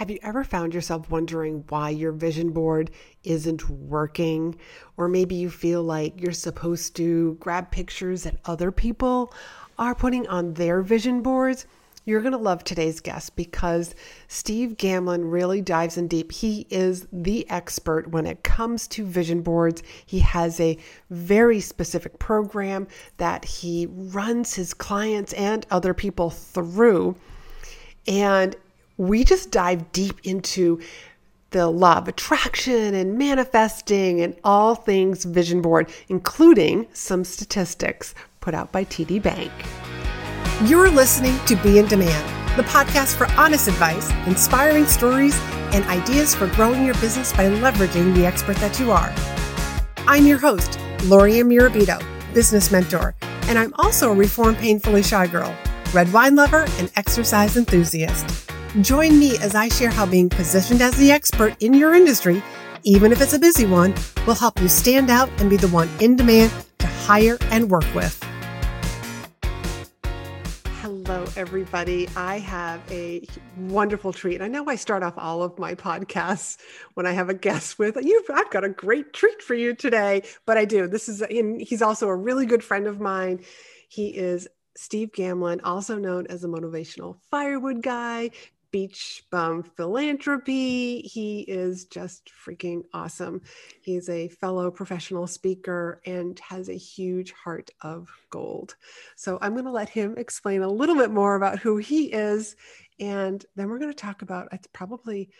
Have you ever found yourself wondering why your vision board isn't working? Or maybe you feel like you're supposed to grab pictures that other people are putting on their vision boards? You're going to love today's guest because Steve Gamlin really dives in deep. He is the expert when it comes to vision boards. He has a very specific program that he runs his clients and other people through. And we just dive deep into the law of attraction and manifesting and all things vision board, including some statistics put out by TD Bank. You're listening to Be in Demand, the podcast for honest advice, inspiring stories, and ideas for growing your business by leveraging the expert that you are. I'm your host, Lori Mirabito, business mentor, and I'm also a reformed painfully shy girl, red wine lover, and exercise enthusiast. Join me as I share how being positioned as the expert in your industry, even if it's a busy one, will help you stand out and be the one in demand to hire and work with. Hello, everybody. I have a wonderful treat. I know I start off all of my podcasts when I have a guest with you. I've got a great treat for you today, but I do. This is, and he's also a really good friend of mine. He is Steve Gamlin, also known as a motivational firewood guy, Beach Bum Philanthropy. He is just freaking awesome. He's a fellow professional speaker and has a huge heart of gold. So I'm going to let him explain a little bit more about who he is. And then we're going to talk about it's probably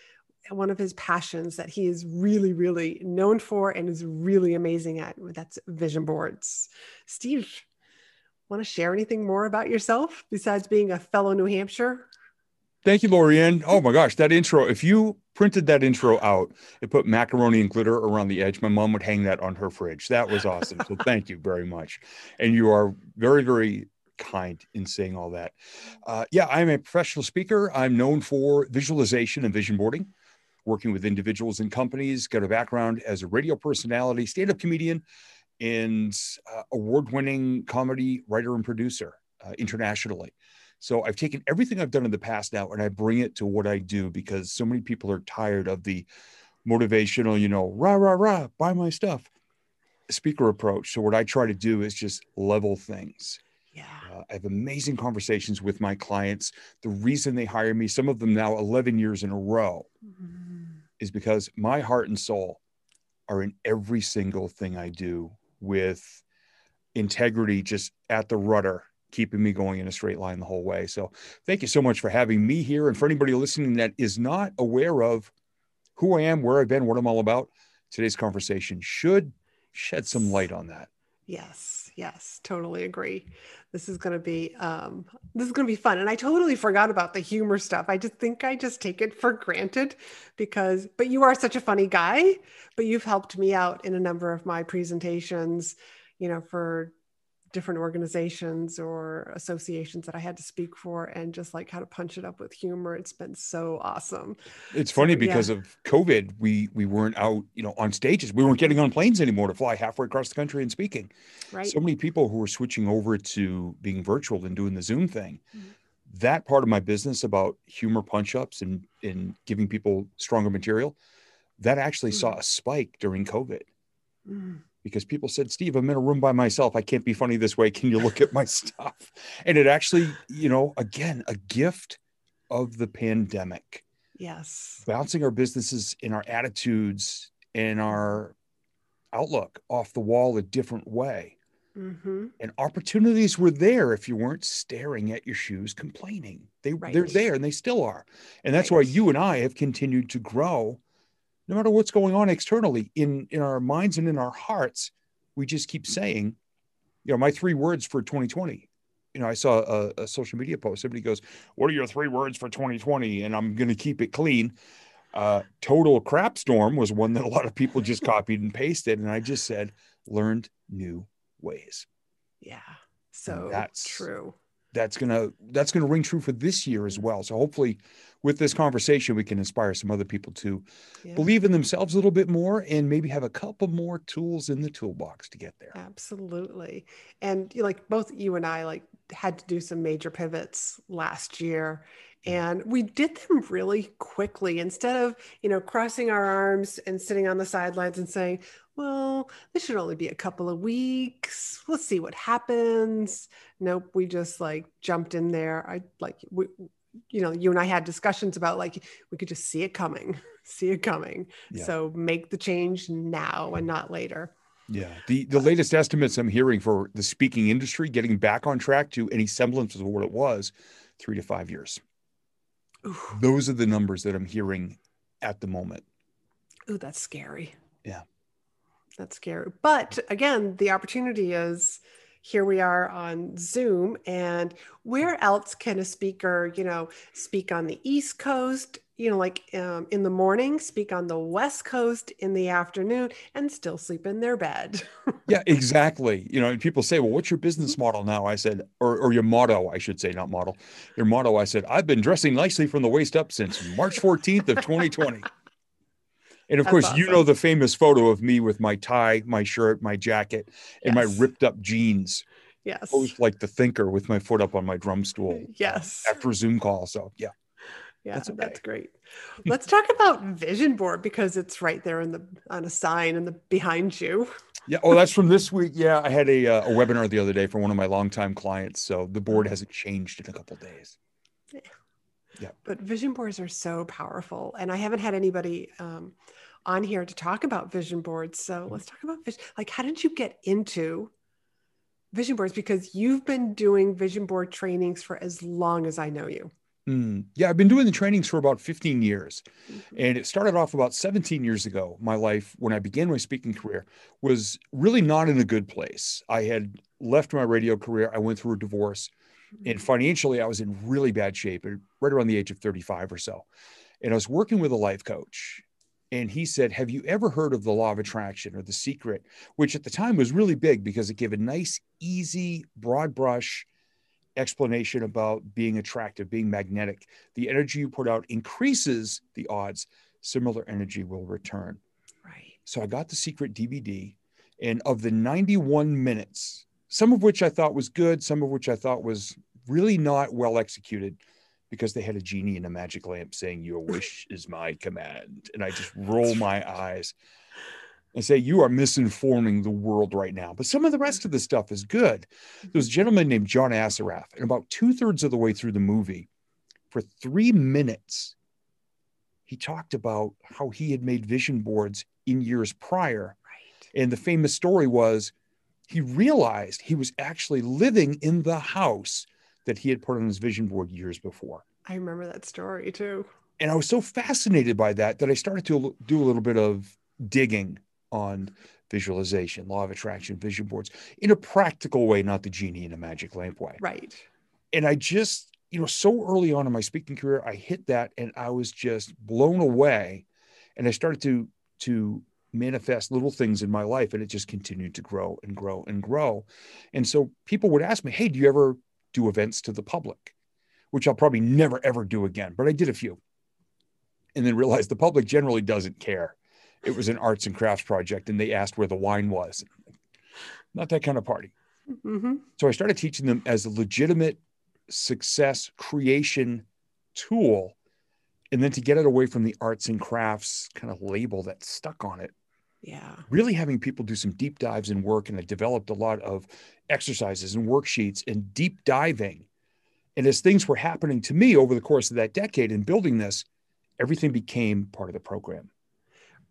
one of his passions that he is really, really known for and is really amazing at. That's vision boards. Steve, want to share anything more about yourself besides being a fellow New Hampshire Thank you, Lorianne. Oh my gosh, that intro. If you printed that intro out and put macaroni and glitter around the edge, my mom would hang that on her fridge. That was awesome. so thank you very much. And you are very, very kind in saying all that. Uh, yeah, I'm a professional speaker. I'm known for visualization and vision boarding, working with individuals and companies, got a background as a radio personality, stand up comedian, and uh, award winning comedy writer and producer uh, internationally. So I've taken everything I've done in the past now and I bring it to what I do because so many people are tired of the motivational, you know, rah, rah, rah, buy my stuff speaker approach. So what I try to do is just level things. Yeah. Uh, I have amazing conversations with my clients. The reason they hire me, some of them now 11 years in a row, mm-hmm. is because my heart and soul are in every single thing I do with integrity just at the rudder keeping me going in a straight line the whole way. So thank you so much for having me here. And for anybody listening that is not aware of who I am, where I've been, what I'm all about, today's conversation should shed some light on that. Yes, yes, totally agree. This is going to be um, this is going to be fun, and I totally forgot about the humor stuff. I just think I just take it for granted because, but you are such a funny guy. But you've helped me out in a number of my presentations, you know, for different organizations or associations that I had to speak for and just like how to punch it up with humor. It's been so awesome. It's funny so, because yeah. of COVID, we we weren't out, you know, on stages. We weren't getting on planes anymore to fly halfway across the country and speaking. Right. So many people who were switching over to being virtual and doing the Zoom thing. Mm-hmm. That part of my business about humor punch ups and and giving people stronger material, that actually mm-hmm. saw a spike during COVID. Mm-hmm because people said, Steve, I'm in a room by myself. I can't be funny this way. Can you look at my stuff? And it actually, you know, again, a gift of the pandemic. Yes. Bouncing our businesses in our attitudes and our outlook off the wall a different way. Mm-hmm. And opportunities were there if you weren't staring at your shoes complaining. They, right. They're there and they still are. And that's right. why you and I have continued to grow no matter what's going on externally in in our minds and in our hearts we just keep saying you know my three words for 2020 you know i saw a, a social media post. Somebody goes what are your three words for 2020 and i'm going to keep it clean. Uh, total crap storm was one that a lot of people just copied and pasted and i just said learned new ways. Yeah. So that's true that's gonna that's gonna ring true for this year as well so hopefully with this conversation, we can inspire some other people to yeah. believe in themselves a little bit more and maybe have a couple more tools in the toolbox to get there. Absolutely. And like both you and I like had to do some major pivots last year mm-hmm. and we did them really quickly instead of you know crossing our arms and sitting on the sidelines and saying well this should only be a couple of weeks let's see what happens nope we just like jumped in there i like we you know you and i had discussions about like we could just see it coming see it coming Yeah. so make the change now and not later Yeah. The the latest estimates I'm hearing for the speaking industry getting back on track to any semblance of what it was, three to five years. Ooh, Those are the numbers that I'm hearing at the moment. ooh, that's scary Yeah. That's scary but again the opportunity is here we are on zoom and where else can a speaker you know speak on the east coast you know like um, in the morning speak on the west coast in the afternoon and still sleep in their bed Yeah, exactly. You know, and people say, well, what's your business model now? I said, or, or your motto, I should say, not model. Your motto, I said, I've been dressing nicely from the waist up since March 14th of 2020. And of That's course, you know the famous photo of me with my tie, my shirt, my jacket, and Yes. my ripped up jeans, yes posed like the thinker with my foot up on my drum stool yes after Zoom call. So, yeah. yeah that's that's, great let's talk about vision board because it's right there in the on a sign in the behind you Yeah. Oh, that's from this week. Yeah. I had a, uh, a webinar the other day for one of my longtime clients. So the board hasn't changed in a couple days. Yeah. But vision boards are so powerful and i haven't had anybody um, on here to talk about vision boards so mm-hmm. let's talk about vision like how did you get into vision boards because you've been doing vision board trainings for as long as i know you Mm, yeah, I've been doing the trainings for about 15 years. Mm-hmm. And it started off about 17 years ago. My life, when I began my speaking career, was really not in a good place. I had left my radio career. I went through a divorce. And mm-hmm. financially, I was in really bad shape, right around the age of 35 or so. And I was working with a life coach. And he said, Have you ever heard of the law of attraction or the secret? Which at the time was really big because it gave a nice, easy, broad brush explanation about being attractive, being magnetic. The energy you put out increases the odds similar energy will return. right So I got the secret DVD, and of the 91 minutes, some of which I thought was good, some of which I thought was really not well executed because they had a genie in a magic lamp saying, Your wish is my command. And I just roll my eyes and say, You are misinforming the world right now. But some of the rest of the stuff is good. There was a mm-hmm. gentleman named John Assaraf, and about two thirds of the way through the movie, for three minutes, he talked about how he had made vision boards in years prior. right And the famous story was he realized he was actually living in the house that he had put on his vision board years before. i remember that story too And I was so fascinated by that that I started to do a little bit of digging on visualization, law of attraction, vision boards in a practical way, not the genie in a magic lamp way. right And I just, you know, so early on in my speaking career, I hit that and I was just blown away. And I started to to manifest little things in my life and it just continued to grow and grow and grow. And so people would ask me, Hey, do you ever do events to the public? Which I'll probably never ever do again, but I did a few. And then realized the public generally doesn't care. It was an arts and crafts project and they asked where the wine was. Not that kind of party. hmm So I started teaching them as a legitimate success creation tool. And then to get it away from the arts and crafts kind of label that stuck on it, yeah really having people do some deep dives and work. And I developed a lot of exercises and worksheets and deep diving. And as things were happening to me over the course of that decade in building this, everything became part of the program.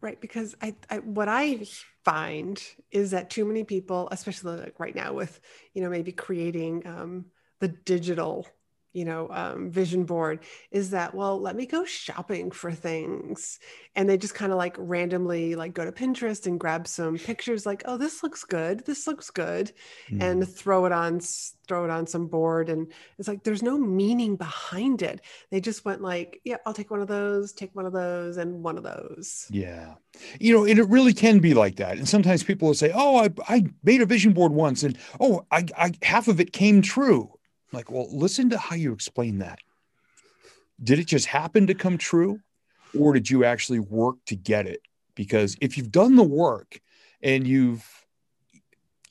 Right, because I, I what I find is that too many people, especially like right now with you know maybe creating um, the digital you know um, vision board, is that well let me go shopping for things, and they just kind of like randomly like go to Pinterest and grab some pictures like oh this looks good, this looks good, Mm. and throw it on throw it on some board, and it's like there's no meaning behind it. They just went like yeah I'll take one of those, take one of those, and one of those. Yeah. You know, and it really can be like that. And sometimes people will say, Oh, I, I made a vision board once and oh, I, I half of it came true. I'm like, well, listen to how you explain that. Did it just happen to come true? Or did you actually work to get it? Because if you've done the work and you've,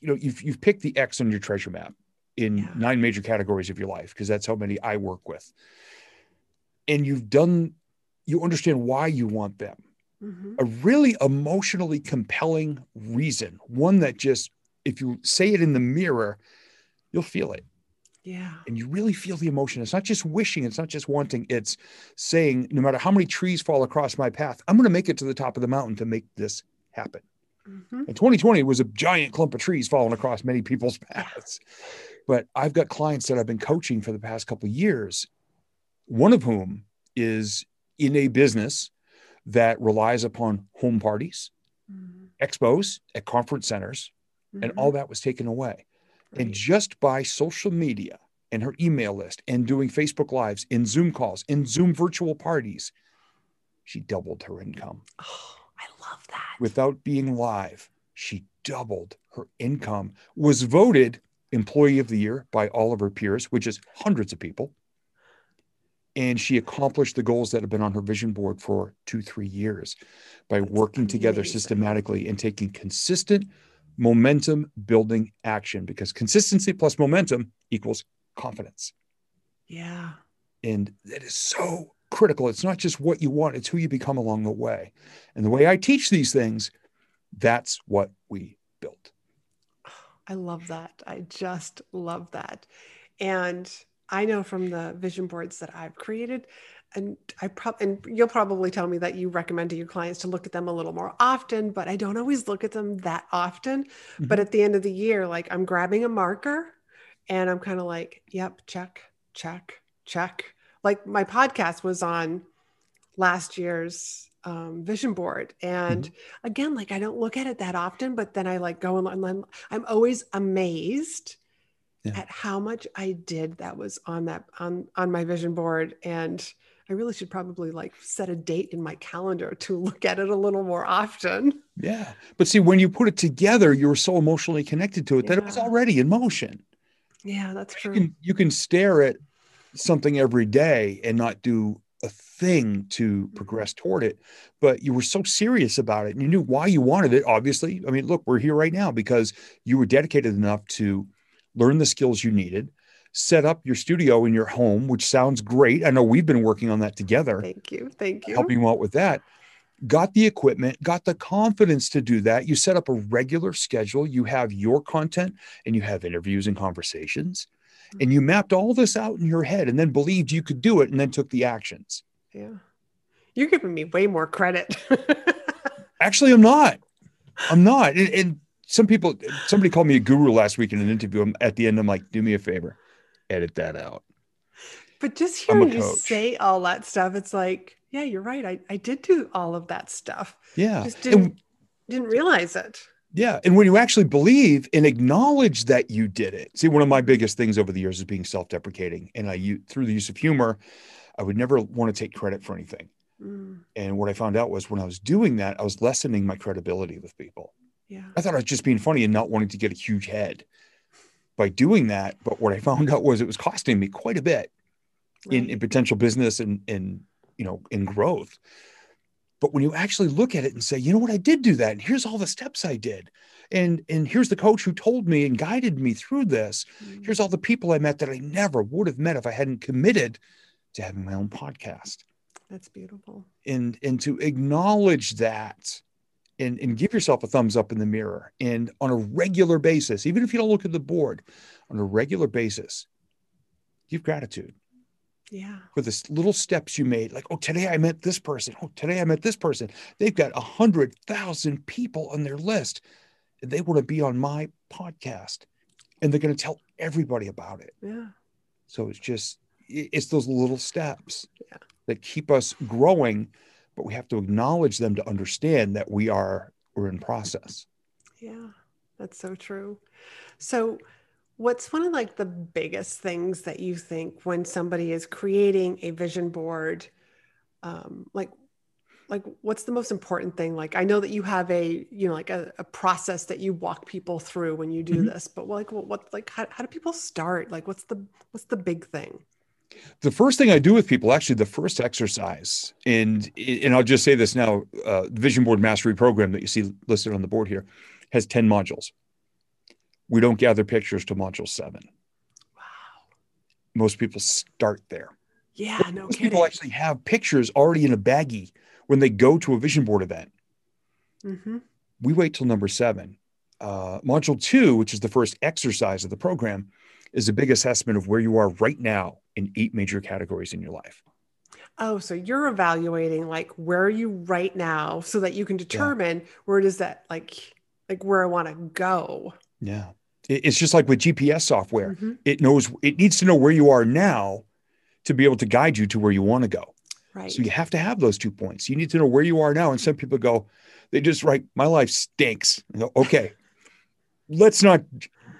you know, you've you've picked the X on your treasure map in Yeah. nine major categories of your life, because that's how many I work with. and you've done, you understand why you want them. Mhm. A really emotionally compelling reason, one that just, if you say it in the mirror, you'll feel it Yeah. and you really feel the emotion. It's not just wishing, it's not just wanting, it's saying, no matter how many trees fall across my path, I'm going to make it to the top of the mountain to make this happen. Mhm. And 2020 was a giant clump of trees falling across many people's paths. But I've got clients that I've been coaching for the past couple of years, one of whom is in a business that relies upon home parties, Mhm. expos at conference centers, and Mhm. all that was taken away. And just by social media and her email list and doing Facebook Lives and Zoom calls and Zoom virtual parties, she doubled her income. Oh, I love that. Without being live, she doubled her income, was voted Employee of the Year by all of her peers, which is hundreds of people. And she accomplished the goals that have been on her vision board for two, three years by That's working together systematically and taking consistent momentum building action because consistency plus momentum equals confidence. yeah. And that is so critical. It's not just what you want, it's who you become along the way. And the way I teach these things, that's what we built. I love that. I just love that. And I know from the vision boards that I've created, and I probably and you'll probably tell me that you recommend to your clients to look at them a little more often, but I don't always look at them that often. But at the end of the year, like I'm grabbing a marker and I'm kind of like, yep, check, check, check. Like my podcast was on last year's um, vision board. And again, like I don't look at it that often, but then I like go and and I'm, I'm always amazed Yeah. at how much I did that was on that on on my vision board. And I really should probably like set a date in my calendar to look at it a little more often. Yeah. But see, when you put it together, you were so emotionally connected to it that it was already in motion. Yeah, that's You true. can, you can stare at something every day and not do a thing to progress mm-hmm. toward it, but you were so serious about it and you knew why you wanted it. Obviously, I mean, look, we're here right now because you were dedicated enough to learn the skills you needed, set up your studio in your home, which sounds great. I know we've been working on that together. Thank you. Thank you. helping you out with that. Got the equipment, got the confidence to do that. You set up a regular schedule. You have your content and you have interviews and conversations. And you mapped all this out in your head and then believed you could do it and then took the actions. Yeah. You're giving me way more credit. Actually, I'm not. I'm not. And, and some people, somebody called me a guru last week in an interview. I'm, at the end, I'm like, do me a favor, edit that out. but just hearing you say all that stuff, it's like, yeah, you're right. I, I did do all of that stuff. Yeah. Just didn't didn't realize it. Yeah. And when you actually believe and acknowledge that you did it, see, one of my biggest things over the years is being self deprecating. And I, through the use of humor, I would never want to take credit for anything. Mm, And what I found out was when I was doing that, I was lessening my credibility with people. yeah. I thought I was just being funny and not wanting to get a huge head by doing that. But what I found out was it was costing me quite a bit in, right. in potential business and, and, you know, in growth. But when you actually look at it and say, you know what, I did do that. And here's all the steps I did. And, and here's the coach who told me and guided me through this. Mm, Here's all the people I met that I never would have met if I hadn't committed to having my own podcast. That's beautiful. and and to acknowledge that and and give yourself a thumbs up in the mirror and on a regular basis even if you don't look at the board on a regular basis give gratitude Yeah. for the little steps you made like oh today i met this person oh today i met this person they've got a hundred thousand people on their list and they want to be on my podcast and they're going to tell everybody about it Yeah. so it's just it's those little steps Yeah. that keep us growing, but we have to acknowledge them to understand that we are we're in process. Yeah. That's so true. So what's one of like the biggest things that you think when somebody is creating a vision board? Um, like like what's the most important thing like i know that you have a you know like a, a process that you walk people through when you do Mhm. this but like what, what like how, how do people start like what's the what's the big thing The first thing I do with people, actually, the first exercise, and and I'll just say this now: uh, Vision Board Mastery Program that you see listed on the board here has ten modules. We don't gather pictures to module seven. wow Most people start there. Yeah, no Most kidding. people actually have pictures already in a baggie when they go to a vision board event. Mm-hmm. We wait till number seven. Uh, module two, which is the first exercise of the program, is a big assessment of where you are right now in eight major categories in your life. Oh, so you're evaluating like where are you right now so that you can determine where does that like like where I want to go. Yeah. It's just like with GPS software. Mhm. It knows it needs to know where you are now to be able to guide you to where you want to go. Right. So you have to have those two points. You need to know where you are now. And some people go, they just write, my life stinks. Go, okay, let's not,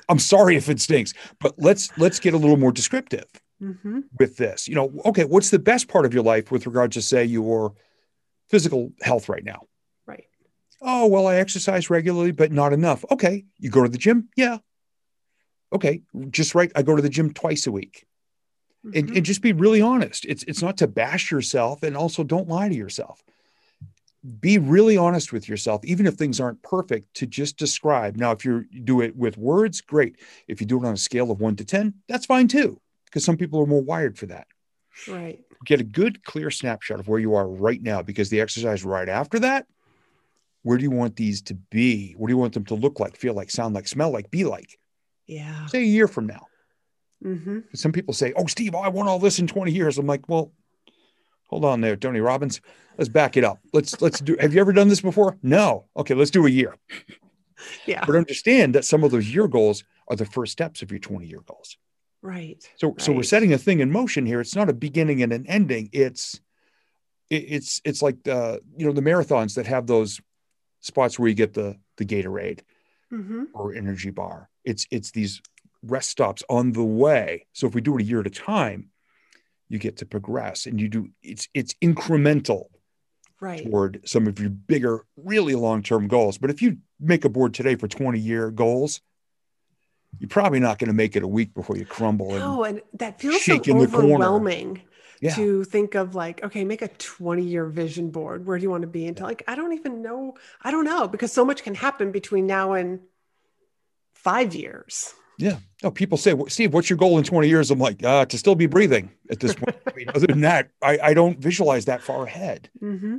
I'm sorry if it stinks, but let's let's get a little more descriptive hmm with this. You know, okay, what's the best part of your life with regard to say your physical health right now? Right. Oh, well, I exercise regularly, but not enough. Okay. You go to the gym? Yeah. Okay. Just right. I go to the gym twice a week. And, Mhm. and just be really honest. It's it's not to bash yourself and also don't lie to yourself. Be really honest with yourself, even if things aren't perfect, to just describe. Now, if you do it with words, great. If you do it on a scale of one to 10, that's fine too, because some people are more wired for that. Right. get a good clear snapshot of where you are right now because the exercise right after that where do you want these to be? What do you want them to look like feel like sound like smell like be like? Yeah. say a year from now. Hmm some people say oh steve i want all this in 20 years. I'm like well hold on there tony robbins. Let's back it up. Let's let's do have you ever done this before? No. Okay let's do a year. Yeah. but understand that some of those year goals are the first steps of your 20 year goals Right. So so we're setting a thing in motion here. It's not a beginning and an ending. It's it, it's it's like the you know the marathons that have those spots where you get the the Gatorade hmm or energy bar. It's it's these rest stops on the way. So if we do it a year at a time, you get to progress and you do it's it's incremental Right. toward some of your bigger, really long-term goals. But if you make a board today for 20-year goals, you're probably not going to make it a week before you crumble and No, and that feels so overwhelming Yeah. to think of like, okay, make a 20 year vision board. Where do you want to be until like, I don't even know. I don't know because so much can happen between now and five years. Yeah. No, people say, "Well, Steve, what's your goal in 20 years? I'm like, uh, to still be breathing at this point. I mean, other than that, I, I don't visualize that far ahead. Mm-hmm.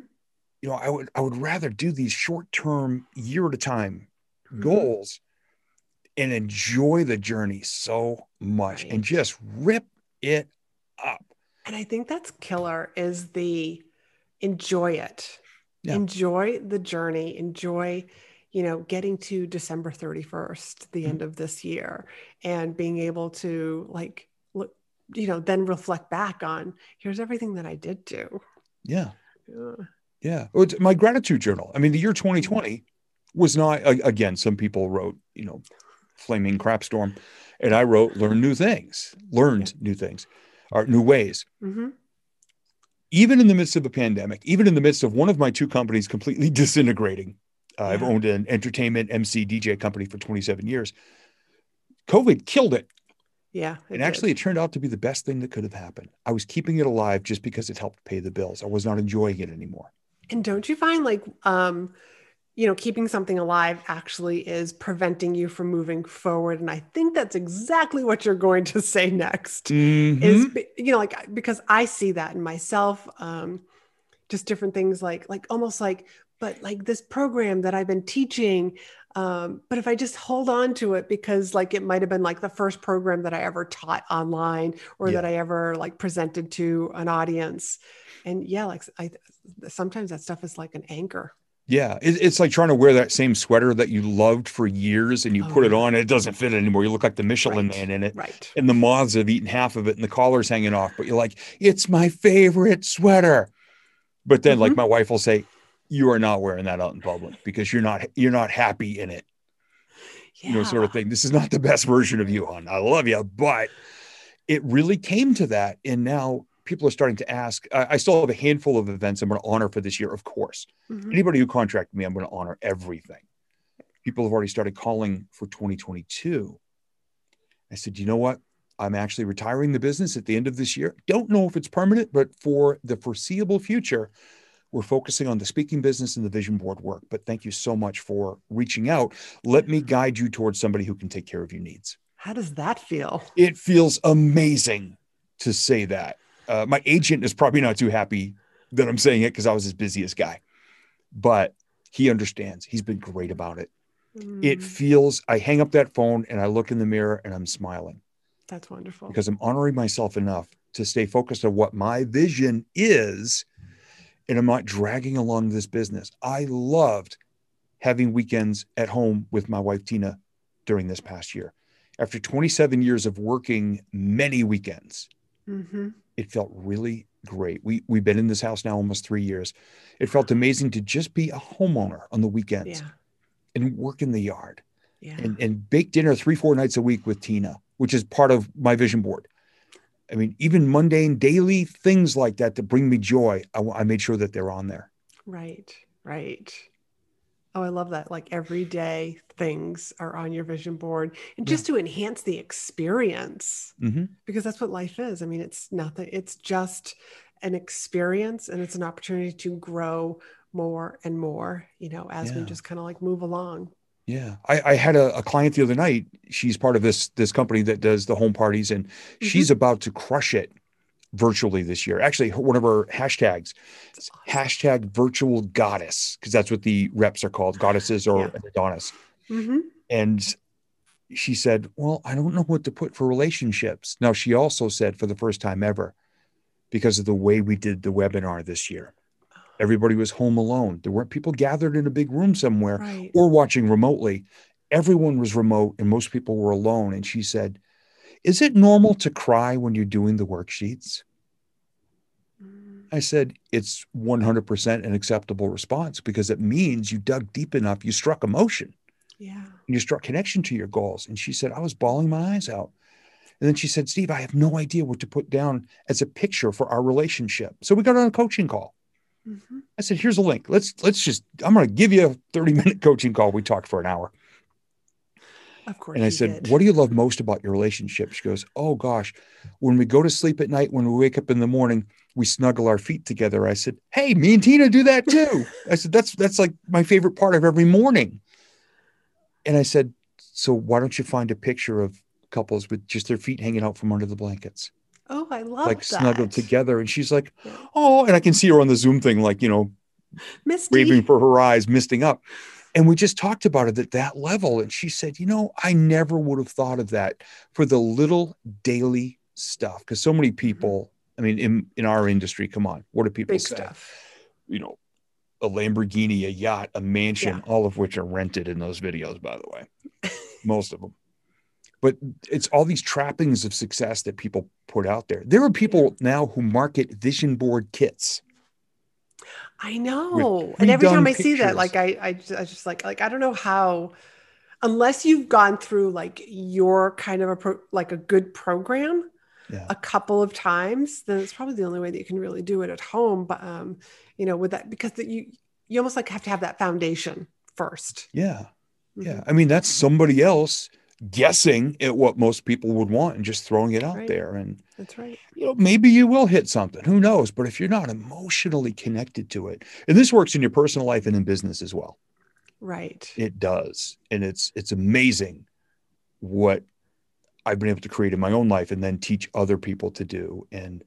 You know, I would I would rather do these short-term, year at a time Mm-hmm. goals and enjoy the journey so much Right. and just rip it up. And I think that's killer is the enjoy it. Yeah. Enjoy the journey. Enjoy, you know, getting to December 31st, the Mm-hmm. end of this year, and being able to like look, you know, then reflect back on here's everything that I did do. Yeah. Yeah. Yeah. It's my gratitude journal. I mean, the year 2020 was not, again, some people wrote, you know, flaming crap storm. And I wrote, learn new things, learned new things, or new ways. hmm Even in the midst of a pandemic, even in the midst of one of my two companies completely disintegrating, uh, I've owned an entertainment MC DJ company for 27 years. COVID killed it. Yeah. it And did. actually, it turned out to be the best thing that could have happened. I was keeping it alive just because it helped pay the bills. I was not enjoying it anymore. And don't you find like, um, you know, keeping something alive actually is preventing you from moving forward? And I think that's exactly what you're going to say next. Mhm. Is you know, like because I see that in myself, um, just different things like like almost like, but like this program that I've been teaching. Um, but if I just hold on to it because like it might have been like the first program that I ever taught online or Yeah. that I ever like presented to an audience. And yeah, like I sometimes that stuff is like an anchor. Yeah, it, it's like trying to wear that same sweater that you loved for years, and you Oh, put it on, and it doesn't fit anymore. You look like the Michelin Right. Man in it, Right. and the moths have eaten half of it, and the collar's hanging off. But you're like, it's my favorite sweater. But then, like Mhm. my wife will say, you are not wearing that out in public because you're not you're not happy in it. You know, sort of thing. This is not the best version of you, hon. I love you, but it really came to that, and now people are starting to ask. I, I still have a handful of events I'm going to honor for this year, of course. Mhm. Anybody who contracted me, I'm going to honor everything. People have already started calling for 2022. I said, you know what? I'm actually retiring the business at the end of this year. Don't know if it's permanent, but for the foreseeable future, we're focusing on the speaking business and the vision board work. But thank you so much for reaching out. Let me guide you towards somebody who can take care of your needs. How does that feel? It feels amazing to say that. Uh, my agent is probably not too happy that I'm saying it because I was his busiest guy, but he understands. He's been great about it. It Mm, feels, I hang up that phone and I look in the mirror and I'm smiling that's wonderful. because I'm honoring myself enough to stay focused on what my vision is. And I'm not dragging along this business. I loved having weekends at home with my wife, Tina, during this past year. After 27 years of working many weekends, hmm it felt really great. We, we've been in this house now almost three years. It felt amazing to just be a homeowner on the weekends Yeah. and work in the yard Yeah. and, and bake dinner three, four nights a week with Tina, which is part of my vision board. I mean, even mundane daily things like that to bring me joy, I, I made sure that they're on there. Right, right. Oh, I love that. Like everyday things are on your vision board and Yeah. just to enhance the experience Mm-hmm. because that's what life is. I mean, it's nothing, it's just an experience and it's an opportunity to grow more and more, you know, as we just kind of like move along. Yeah, I, I had a, a client the other night. She's part of this this company that does the home parties, and she's about to crush it virtually this year. Actually, one of her hashtags, It's hashtag virtual goddess, because that's what the reps are called, goddesses or Yeah. Adonis. hmm And she said, Well, I don't know what to put for relationships. Now, she also said, for the first time ever, because of the way we did the webinar this year, everybody was home alone. There weren't people gathered in a big room somewhere Right. or watching remotely. Everyone was remote and most people were alone. And she said, Is it normal to cry when you're doing the worksheets? Mm, I said, It's 100% an acceptable response because it means you dug deep enough, you struck emotion Yeah. and you struck connection to your goals. And she said, I was bawling my eyes out. And then she said, Steve, I have no idea what to put down as a picture for our relationship. So we got on a coaching call. hmm I said, here's a link. Let's let's just I'm gonna give you a 30 minute coaching call. We talked for an hour. Of course. And I said, did. What do you love most about your relationship? She goes, Oh gosh, when we go to sleep at night, when we wake up in the morning, we snuggle our feet together. I said, Hey, me and Tina do that too. I said, That's that's like my favorite part of every morning. And I said, So why don't you find a picture of couples with just their feet hanging out from under the blankets, Oh, I love that. like that. snuggled together? And she's like, Oh, and I can see her on the Zoom thing, like, you know, Misty. waving for her eyes, misting up. And we just talked about it at that level. And she said, You know, I never would have thought of that for the little daily stuff. Because so many mm-hmm. people, I mean, in, in our industry, come on, what do people Big say? stuff. You know, a Lamborghini, a yacht, a mansion, Yeah. all of which are rented in those videos, by the way, most of them. But it's all these trappings of success that people put out there. There are people now who market vision board kits. I know. And every time I see that, like I, I, ju- I just like, like I don't know how, unless you've gone through like your kind of a pro, like a good program Yeah. a couple of times, then it's probably the only way that you can really do it at home. But um, you know, with that because that you you almost like have to have that foundation first. Yeah. Yeah. Mhm. I mean, that's somebody else guessing at what most people would want and just throwing it out Right. there. And, That's right. you know, maybe you will hit something. Who knows? But if you're not emotionally connected to it, and this works in your personal life and in business as well, Right. it does. And it's, it's amazing what I've been able to create in my own life and then teach other people to do. And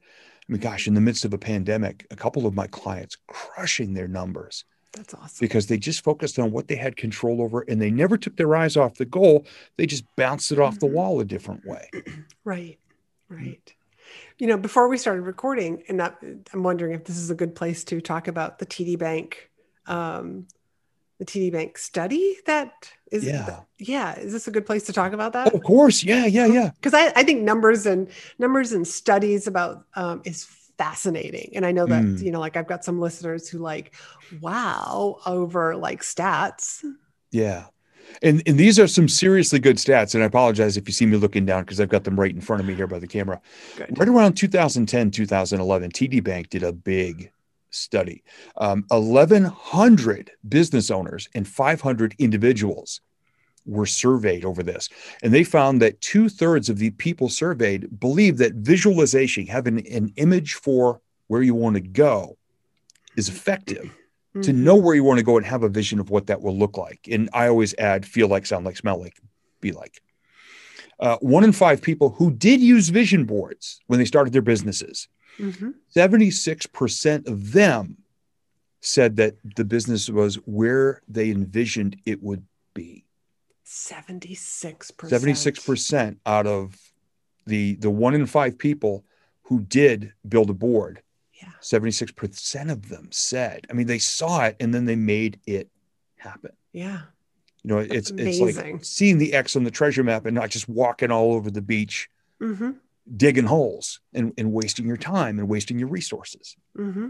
I mean, gosh, in the midst of a pandemic, a couple of my clients crushing their numbers That's awesome. because they just focused on what they had control over and they never took their eyes off the goal. They just bounced it off the Mhm. wall a different way. Right. Right. You know, before we started recording, and that, I'm wondering if this is a good place to talk about the TD Bank, um, the TD Bank study that is. Yeah. yeah. Is this a good place to talk about that? Oh, of course. Yeah, yeah, yeah. Because I, I think numbers and numbers and studies about um, is fascinating, and I know that Mm. you know, like I've got some listeners who like, wow, over like stats. Yeah. And and these are some seriously good stats. And I apologize if you see me looking down because I've got them right in front of me here by the camera. Good. Right around 2010, 2011, TD Bank did a big study. Um, 1,100 business owners and 500 individuals were surveyed over this. And they found that two thirds of the people surveyed believe that visualization, having an image for where you want to go, is effective to Mhm. know where you want to go and have a vision of what that will look like. And I always add feel like, sound like, smell like, be like. Uh, one in five people who did use vision boards when they started their businesses Mm-hmm. 76% of them said that the business was where they envisioned it would be. 76%. 76% out of the the one in five people who did build a board Yeah. 76% of them said i mean they saw it and then they made it happen Yeah. you know it's it's like seeing the x on the treasure map and not just walking all over the beach Mm-hmm. digging holes and, and wasting your time and wasting your resources Mm-hmm.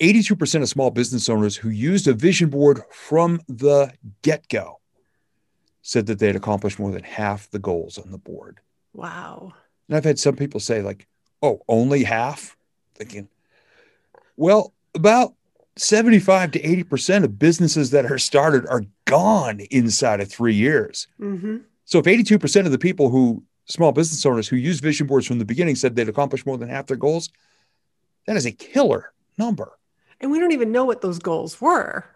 82% of small business owners who used a vision board from the get-go said that they had accomplished more than half the goals on the board Wow. And I've had some people say, like, oh, only half? Thinking, well, about 75 to 80% of businesses that are started are gone inside of three years. Mm-hmm. So if 82% of the people who, small business owners who use vision boards from the beginning said they'd accomplish more than half their goals, that is a killer number. And we don't even know what those goals were.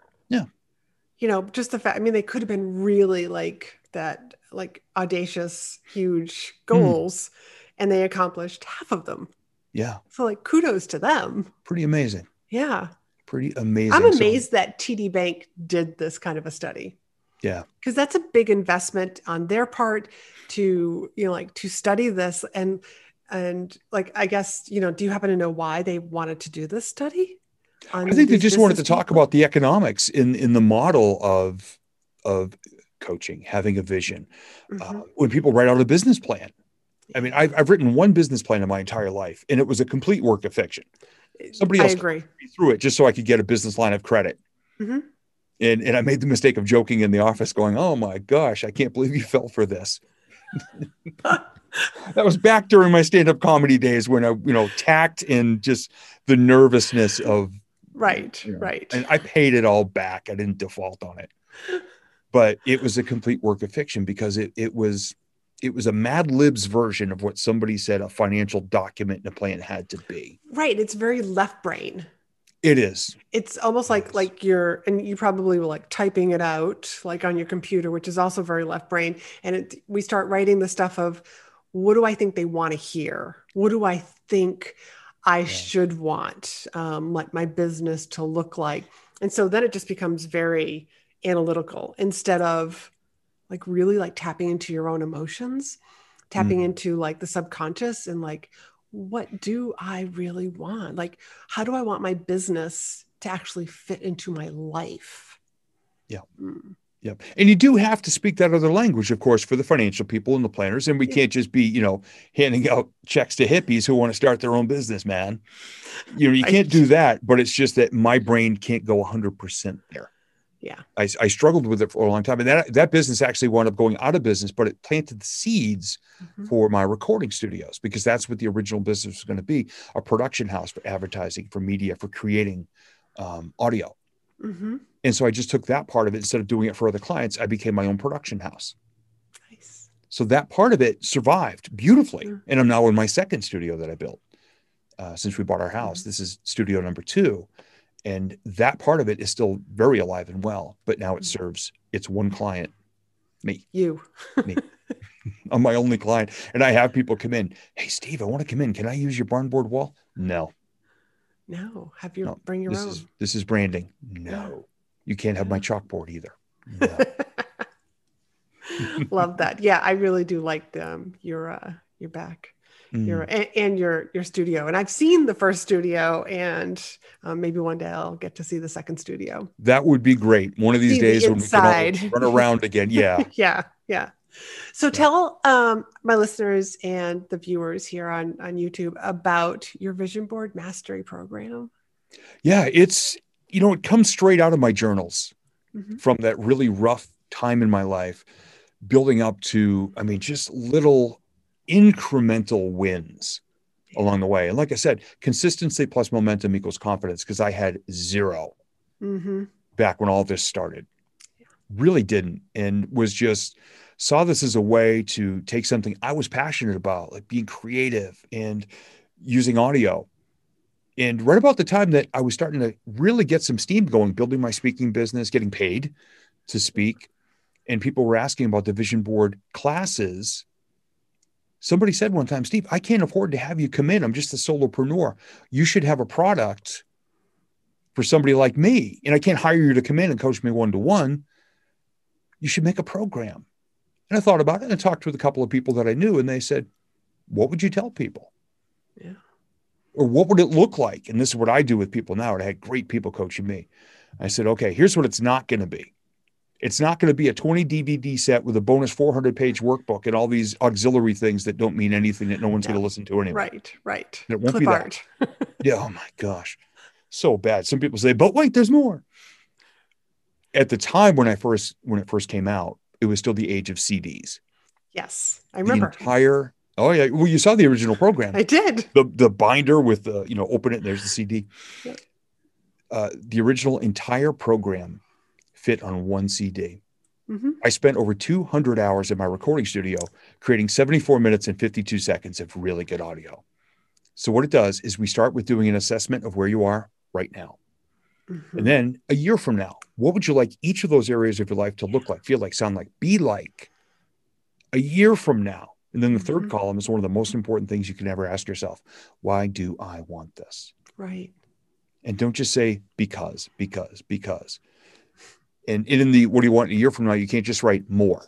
You know, just the fact, I mean, they could have been really like that, like audacious, huge Hmm. goals, and they accomplished half of them. Yeah, So, like, kudos to them. pretty amazing. Yeah. Pretty amazing. I'm So- amazed that TD Bank did this kind of a study. Yeah. Because that's a big investment on their part to, you know, like to study this and and like I guess, you know, do you happen to know why they wanted to do this study? I think they just wanted to talk about the economics in in the model of of coaching, having a vision. Mhm. uh, when people write out a business plan. I mean, I've, I've written one business plan in my entire life, and it was a complete work of fiction. somebody else- agree. Through it just so I could get a business line of credit. Mhm. And, and I made the mistake of joking in the office, going, "Oh my gosh, I can't believe you fell for this." that was back during my stand-up comedy days when I, you know, tact and just the nervousness of Right, you know, right. and I paid it all back. I didn't default on it, but it was a complete work of fiction because it it was it was a Mad Libs version of what somebody said a financial document and a plan had to be. right. It's very left brain. It is. It's almost like like you're and you probably were like typing it out like on your computer, which is also very left brain. And it we start writing the stuff of what do I think they want to hear? What do I think I should want um, like my business to look like? And so then it just becomes very analytical instead of like really like tapping into your own emotions, tapping Mhm. into like the subconscious and like what do I really want? Like, how do I want my business to actually fit into my life? Yeah. Mm. Yep. And you do have to speak that other language, of course, for the financial people and the planners. And we can't just be, you know, handing out checks to hippies who want to start their own business, man. You know, you can't do that, but it's just that my brain can't go 100% there. Yeah. I, I struggled with it for a long time. And that, that business actually wound up going out of business, but it planted the seeds Mhm. for my recording studios because that's what the original business was going to be a production house for advertising, for media, for creating um, audio. Mhm. And so I just took that part of it instead of doing it for other clients. I became my own production house. Nice. So that part of it survived beautifully. Mm. And I'm now in my second studio that I built uh, since we bought our house. Mhm. This is studio number two. And that part of it is still very alive and well, but now it Mhm. serves its one client, me. You. Me. I'm my only client. And I have people come in. Hey, Steve, I want to come in. Can I use your barn board wall? No, No, have your No, bring your this own. is this is branding. No, you can't have my chalkboard either. No. Love that. Yeah, I really do like them. your uh, your back, Mm. your and, and your your studio. And I've seen the first studio, and um, maybe one day I'll get to see the second studio. That would be great. One of these See the days when we can run around again. Yeah. yeah, yeah. So tell um, my listeners and the viewers here on on YouTube about your vision board mastery program. Yeah. It's, you know, it comes straight out of my journals Mhm. from that really rough time in my life, building up to, I mean, just little incremental wins along the way. And like I said, consistency plus momentum equals confidence because I had zero hmm back when all this started. Really didn't. And was just saw this as a way to take something I was passionate about, like being creative and using audio. And right about the time that I was starting to really get some steam going, building my speaking business, getting paid to speak, and people were asking about the vision board classes, Somebody said one time, Steve, I can't afford to have you come in. I'm just a solopreneur. You should have a product for somebody like me. And I can't hire you to come in and coach me one to one. You should make a program. And I thought about it and I talked with a couple of people that I knew, and they said, What would you tell people? Or what would it look like? And this is what I do with people now. And I had great people coaching me. I said, Okay, here's what it's not going to be. It's not going to be a 20 DVD set with a bonus 400 page workbook and all these auxiliary things that don't mean anything that no one's going to listen to anyway. Right, right. It won't Clip be that. Yeah. Oh my gosh. So bad. Some people say, but wait, there's more. At the time when I first when it first came out, it was still the age of CDs. Yes, I The remember. entire oh yeah. Well, you saw the original program. I did. the the binder with the you know open it and there's the cd uh, the original entire program fit on one cd hmm i spent over 200 hours in my recording studio creating 74 minutes and 52 seconds of really good audio so what it does is we start with doing an assessment of where you are right now Mm-hmm. and then a year from now what would you like each of those areas of your life to look like feel like sound like be like a year from now and then the third Mhm. column is one of the most important things you can ever ask yourself why do i want this Right. and don't just say because because because and in the what do you want a year from now you can't just write more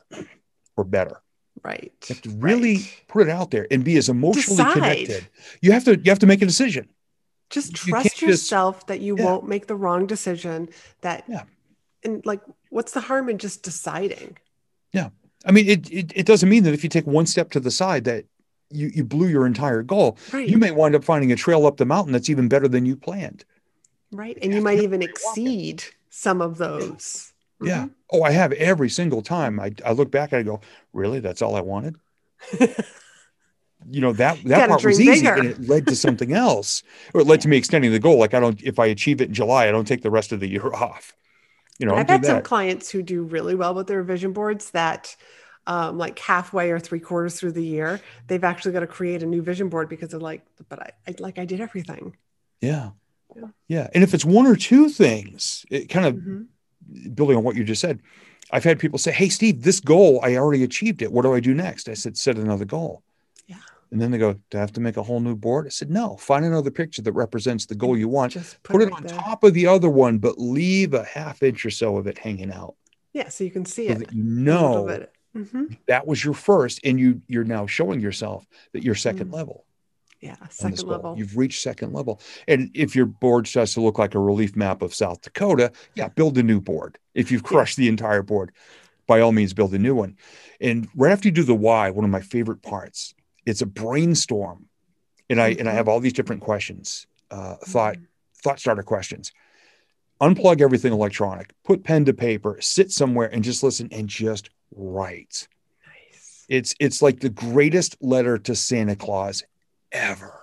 or better Right. you have to really right. put it out there and be as emotionally Decide. connected you have to you have to make a decision just you trust just- yourself that you Yeah. won't make the wrong decision. That Yeah. and like, what's the harm in just deciding? I mean it, it it doesn't mean that if you take one step to the side that you you blew your entire goal Right. you may wind up finding a trail up the mountain that's even better than you planned right. And you might even where you're walking. exceed some of those. yeah mm-hmm. oh i have every single time i, I look back and i go really that's all i wanted you know that that part was easy bigger. and it led to something else or it led to me extending the goal like i don't if i achieve it in july i don't take the rest of the year off you know I've had some clients who do really well with their vision boards that um, like halfway or three quarters through the year, they've actually got to create a new vision board because they're like, but I, I like I did everything. yeah Yeah. yeah and if it's one or two things it kind of Mhm. building on what you just said i've had people say hey steve this goal i already achieved it what do i do next i said set another goal. And then they go do i have to make a whole new board i said no find another picture that represents the goal you want Just put it right on there. top of the other one but leave a half inch or so of it hanging out Yeah, so you can see so it. you know. Mhm. that was your first and you you're now showing yourself that you're second Mm. level Yeah, second level. you've reached second level and if your board starts to look like a relief map of south dakota yeah build a new board if you've Yeah. crushed the entire board by all means build a new one and right after you do the why one of my favorite parts it's a brainstorm and i and i have all these different questions uh, thought Mhm. thought starter questions unplug everything electronic put pen to paper sit somewhere and just listen and just write Nice. it's it's like the greatest letter to Santa Claus ever.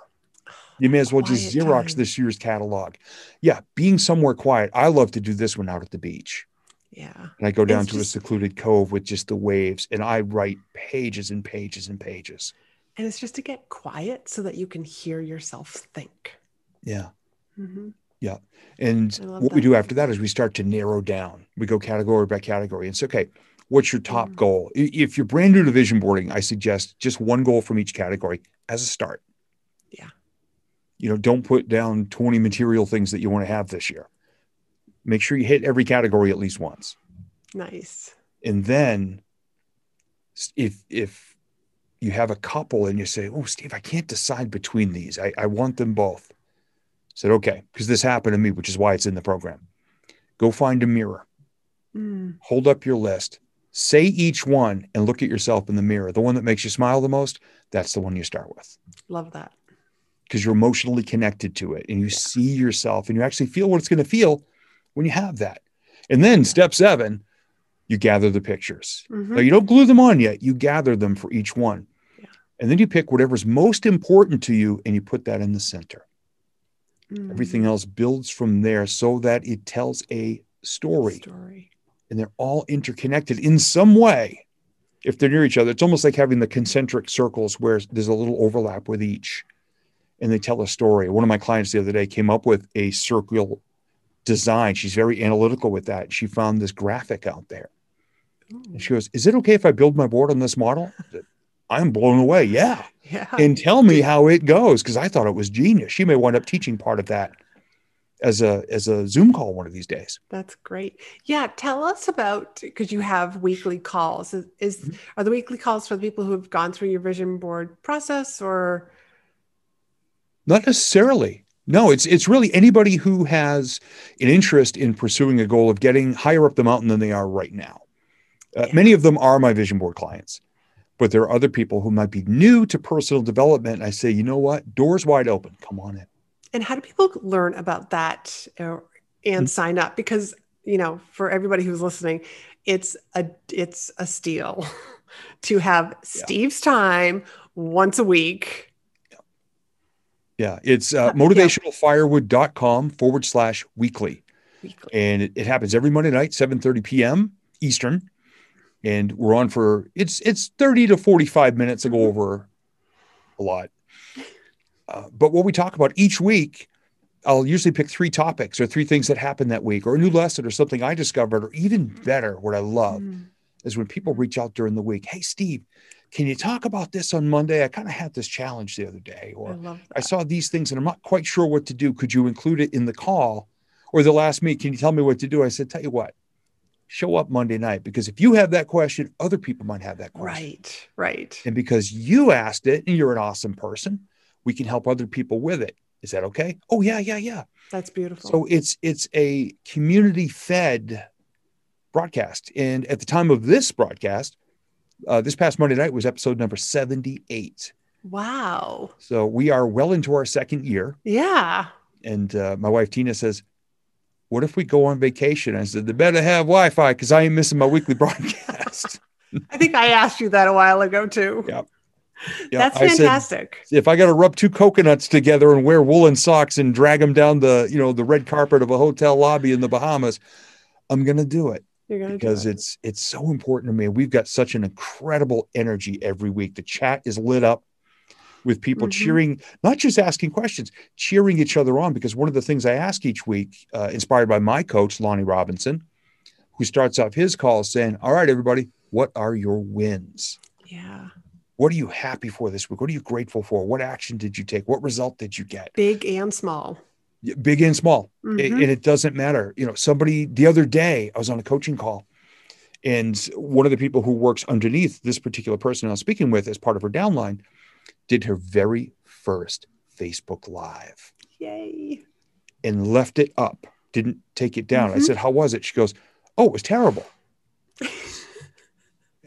You may as well just Xerox time. this year's catalog. Yeah, being somewhere quiet. I love to do this one out at the beach. Yeah. And I go down It's to just- a secluded cove with just the waves and I write pages and pages and pages. And it's just to get quiet so that you can hear yourself think. Yeah. Mhm. And I love what we do after that is we start to narrow down. We go category by category. And it's okay. What's your top Mhm. goal? If you're brand new to vision boarding, I suggest just one goal from each category as a start. Yeah. You know, don't put down 20 material things that you want to have this year. Make sure you hit every category at least once. Nice. And then if if you have a couple and you say, Oh, Steve, I can't decide between these. I, I want them both. I said, okay, because this happened to me, which is why it's in the program. Go find a mirror, Mm. hold up your list, say each one and look at yourself in the mirror. The one that makes you smile the most, that's the one you start with Love that. because you're emotionally connected to it and you see yourself and you actually feel what it's going to feel when you have that. And then step seven, you gather the pictures. Mhm. Now, you don't glue them on yet, you gather them for each one. And then you pick whatever's most important to you and you put that in the center. Mm. Everything else builds from there so that it tells a story Story. and they're all interconnected in some way. If they're near each other, it's almost like having the concentric circles where there's a little overlap with each and they tell a story. One of my clients the other day came up with a circular design. She's very analytical with that. She found this graphic out there Ooh. and she goes, Is it okay if I build my board on this model? Said, I'm blown away. Yeah. Yeah. And tell me how it goes because I thought it was genius. She may wind up teaching part of that as a as a Zoom call one of these days. That's great. Yeah, tell us about because you have weekly calls. Is, is Mhm. are the weekly calls for the people who have gone through your vision board process or Not necessarily. No, it's it's really anybody who has an interest in pursuing a goal of getting higher up the mountain than they are right now. Uh, Yeah. Many of them are my vision board clients, but there are other people who might be new to personal development. I say, you know what? Doors wide open. Come on in. and how do people learn about that and Mm. sign up? Because you know, for everybody who's listening, it's a it's a steal to have Steve's time once a week. Yeah, it's uh, Uh, motivationalfirewood.com forward slash weekly. weekly. and it, it happens every Monday night, 7:30 p.m. Eastern. And we're on for it's it's 30 to 45 minutes to go over a lot. Uh, but what we talk about each week, I'll usually pick three topics or three things that happened that week, or a new lesson or something I discovered, or even better, what I love Mm. is when people reach out during the week. Hey, Steve, can you talk about this on Monday? I kind of had this challenge the other day, or love I saw these things and I'm not quite sure what to do. Could you include it in the call? Or they'll ask me, Can you tell me what to do? I said, Tell you what, show up Monday night because if you have that question, other people might have that question. Right, right. And because you asked it and you're an awesome person, we can help other people with it. Is that okay? Oh, yeah, yeah, yeah. That's beautiful. So it's it's a community fed broadcast. And at the time of this broadcast, uh, this past Monday night was episode number 78. wow. So we are well into our second year. Yeah. And uh, my wife Tina says, "What if we go on vacation?" I said, "They better have Wi-Fi because I ain't missing my weekly broadcast." I think I asked you that a while ago too. Yeah. Yeah, That's I said, fantastic. if I got to rub two coconuts together and wear woolen socks and drag them down the you know the red carpet of a hotel lobby in the Bahamas, I'm gonna do it You're gonna because do it. it's it's so important to me. We've got such an incredible energy every week. The chat is lit up with people Mhm. cheering, not just asking questions, cheering each other on. Because one of the things I ask each week, uh, inspired by my coach Lonnie Robinson, who starts off his call saying, "All right, everybody, what are your wins?" yeah. What are you happy for this week? What are you grateful for? What action did you take? What result did you get? Big and small. Big and small. A- Mhm. and it doesn't matter. You know, somebody the other day, I was on a coaching call, and one of the people who works underneath this particular person I was speaking with as part of her downline did her very first Facebook Live Yay. and left it up, didn't take it down. I Mhm. said, How was it? She goes, Oh, it was terrible.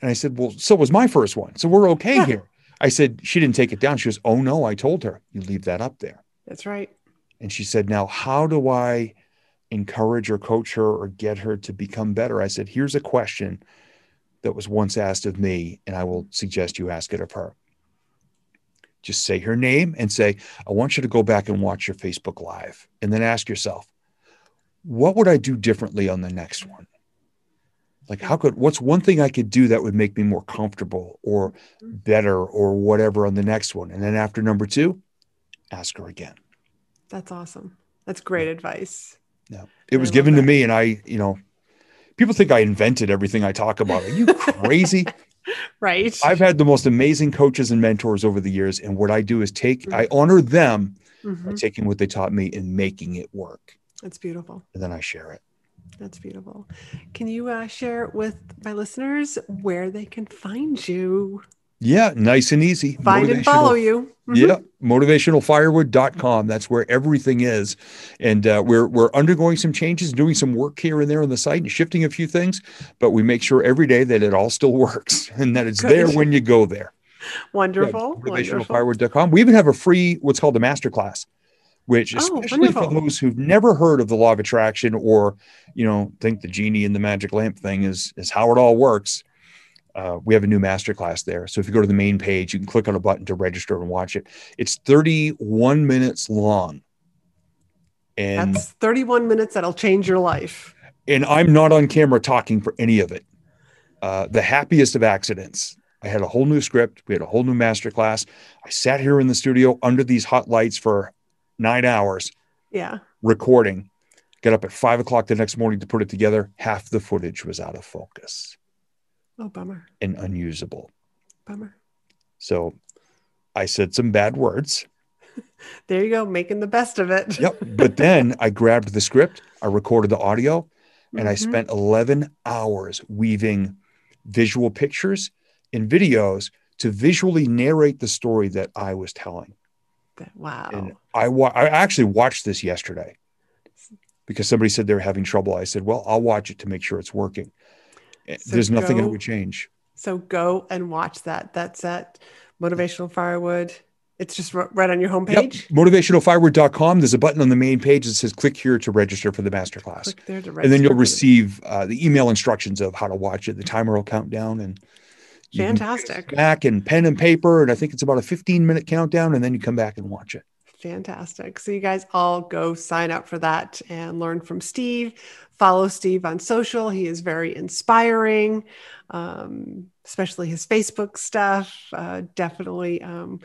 and I said, Well, so was my first one. So we're okay Yeah. here. I said, She didn't take it down. She goes, Oh, no, I told her, You leave that up there. That's right. And she said, Now, how do I encourage or coach her or get her to become better? I said, Here's a question that was once asked of me, and I will suggest you ask it of her. Just say her name and say, I want you to go back and watch your Facebook Live. And then ask yourself, what would I do differently on the next one? Like, how could, what's one thing I could do that would make me more comfortable or better or whatever on the next one? And then after number two, ask her again. That's awesome. That's great advice. Yeah. it was given to me, and I, you know, people think I invented everything I talk about. Are you crazy? Right. I've had the most amazing coaches and mentors over the years, and what I do is take, I honor them by Mhm. taking what they taught me and making it work, That's beautiful. and then I share it. That's beautiful. Can you uh, share with my listeners where they can find you, Yeah, nice and easy. find and follow you? Mhm. Yeah, motivationalfirewood.com. That's where everything is. And uh, we're we're undergoing some changes, doing some work here and there on the site and shifting a few things, but we make sure every day that it all still works and that it's there when you go there. Wonderful. Yeah, motivationalfirewood.com. We even have a free what's called a masterclass, which Oh, especially for those who've never heard of the law of attraction or you know think the genie in the magic lamp thing is is how it all works. Uh, we have a new masterclass there. So if you go to the main page, you can click on a button to register and watch it. It's 31 minutes long. And That's 31 minutes that'll change your life. and I'm not on camera talking for any of it. Uh, the happiest of accidents. I had a whole new script. We had a whole new master class. I sat here in the studio under these hot lights for nine hours Yeah. recording. Got up at five o'clock the next morning to put it together. Half the footage was out of focus Oh, bummer. and unusable. Bummer. So I said some bad words. There you go, making the best of it. Yep. But then I grabbed the script, I recorded the audio, and I Mhm. spent 11 hours weaving visual pictures and videos to visually narrate the story that I was telling. Wow. And I wa- I actually watched this yesterday because somebody said they were having trouble. I said, "Well, I'll watch it to make sure it's working." So There's nothing I go- would change. So go and watch that. That's at Motivational Firewood. It's just right on your homepage. Yep. Motivationalfirewood.com. There's a button on the main page that says "Click here to register for the masterclass," Click there to register. and then you'll receive uh, the email instructions of how to watch it. The timer will count down, and Fantastic. back and pen and paper. And I think it's about a 15 minute countdown, and then you come back and watch it. Fantastic. So you guys all go sign up for that and learn from Steve. Follow Steve on social. He is very inspiring, um, especially his Facebook stuff. Uh, definitely um,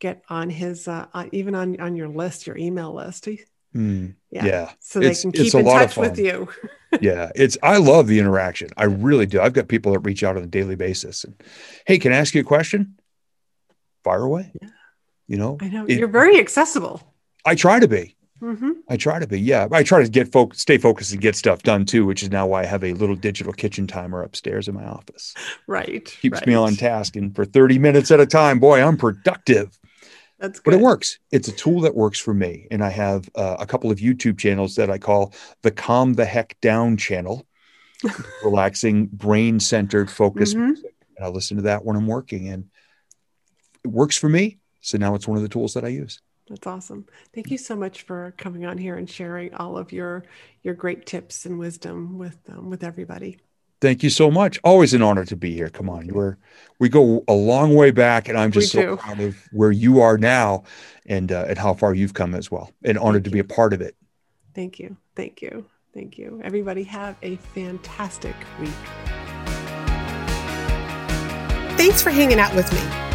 get on his, uh, even on, on your list, your email list. Hmm. Yeah. yeah. So they It's- can keep in touch with you. yeah it's i love the interaction i really do i've got people that reach out on a daily basis and hey can i ask you a question fire away Yeah. You know I know It- you're very accessible. i try to be hmm i try to be yeah i try to get folk stay focused and get stuff done too which is now why i have a little digital kitchen timer upstairs in my office Right. keeps me on task and for 30 minutes at a time boy i'm productive That's good. but it works. It's a tool that works for me. And I have uh, a couple of YouTube channels that I call the Calm the Heck Down channel, relaxing, brain centered focus Mhm. music. And I listen to that when I'm working, and it works for me. So now it's one of the tools that I use. That's awesome. Thank you so much for coming on here and sharing all of your your great tips and wisdom with um, with everybody. Thank you so much. Always an honor to be here. Come on, you were we go a long way back, and I'm We just so do. proud of where you are now, and uh, and how far you've come as well. And honored Thank to be a part of it. Thank you. Thank you. Thank you. Everybody have a fantastic week. Thanks for hanging out with me.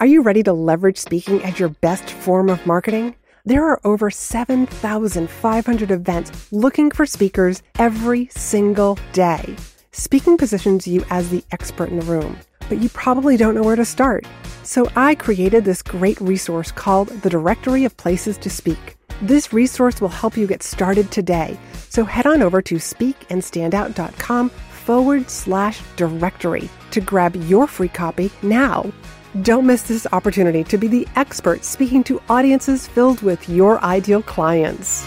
Are you ready to leverage speaking as your best form of marketing? There are over 7,500 events looking for speakers every single day. Speaking positions you as the expert in the room, but you probably don't know where to start. So I created this great resource called the Directory of Places to Speak. This resource will help you get started today. So head on over to speakandstandout.com forward slash directory to grab your free copy now. Don't miss this opportunity to be the expert speaking to audiences filled with your ideal clients.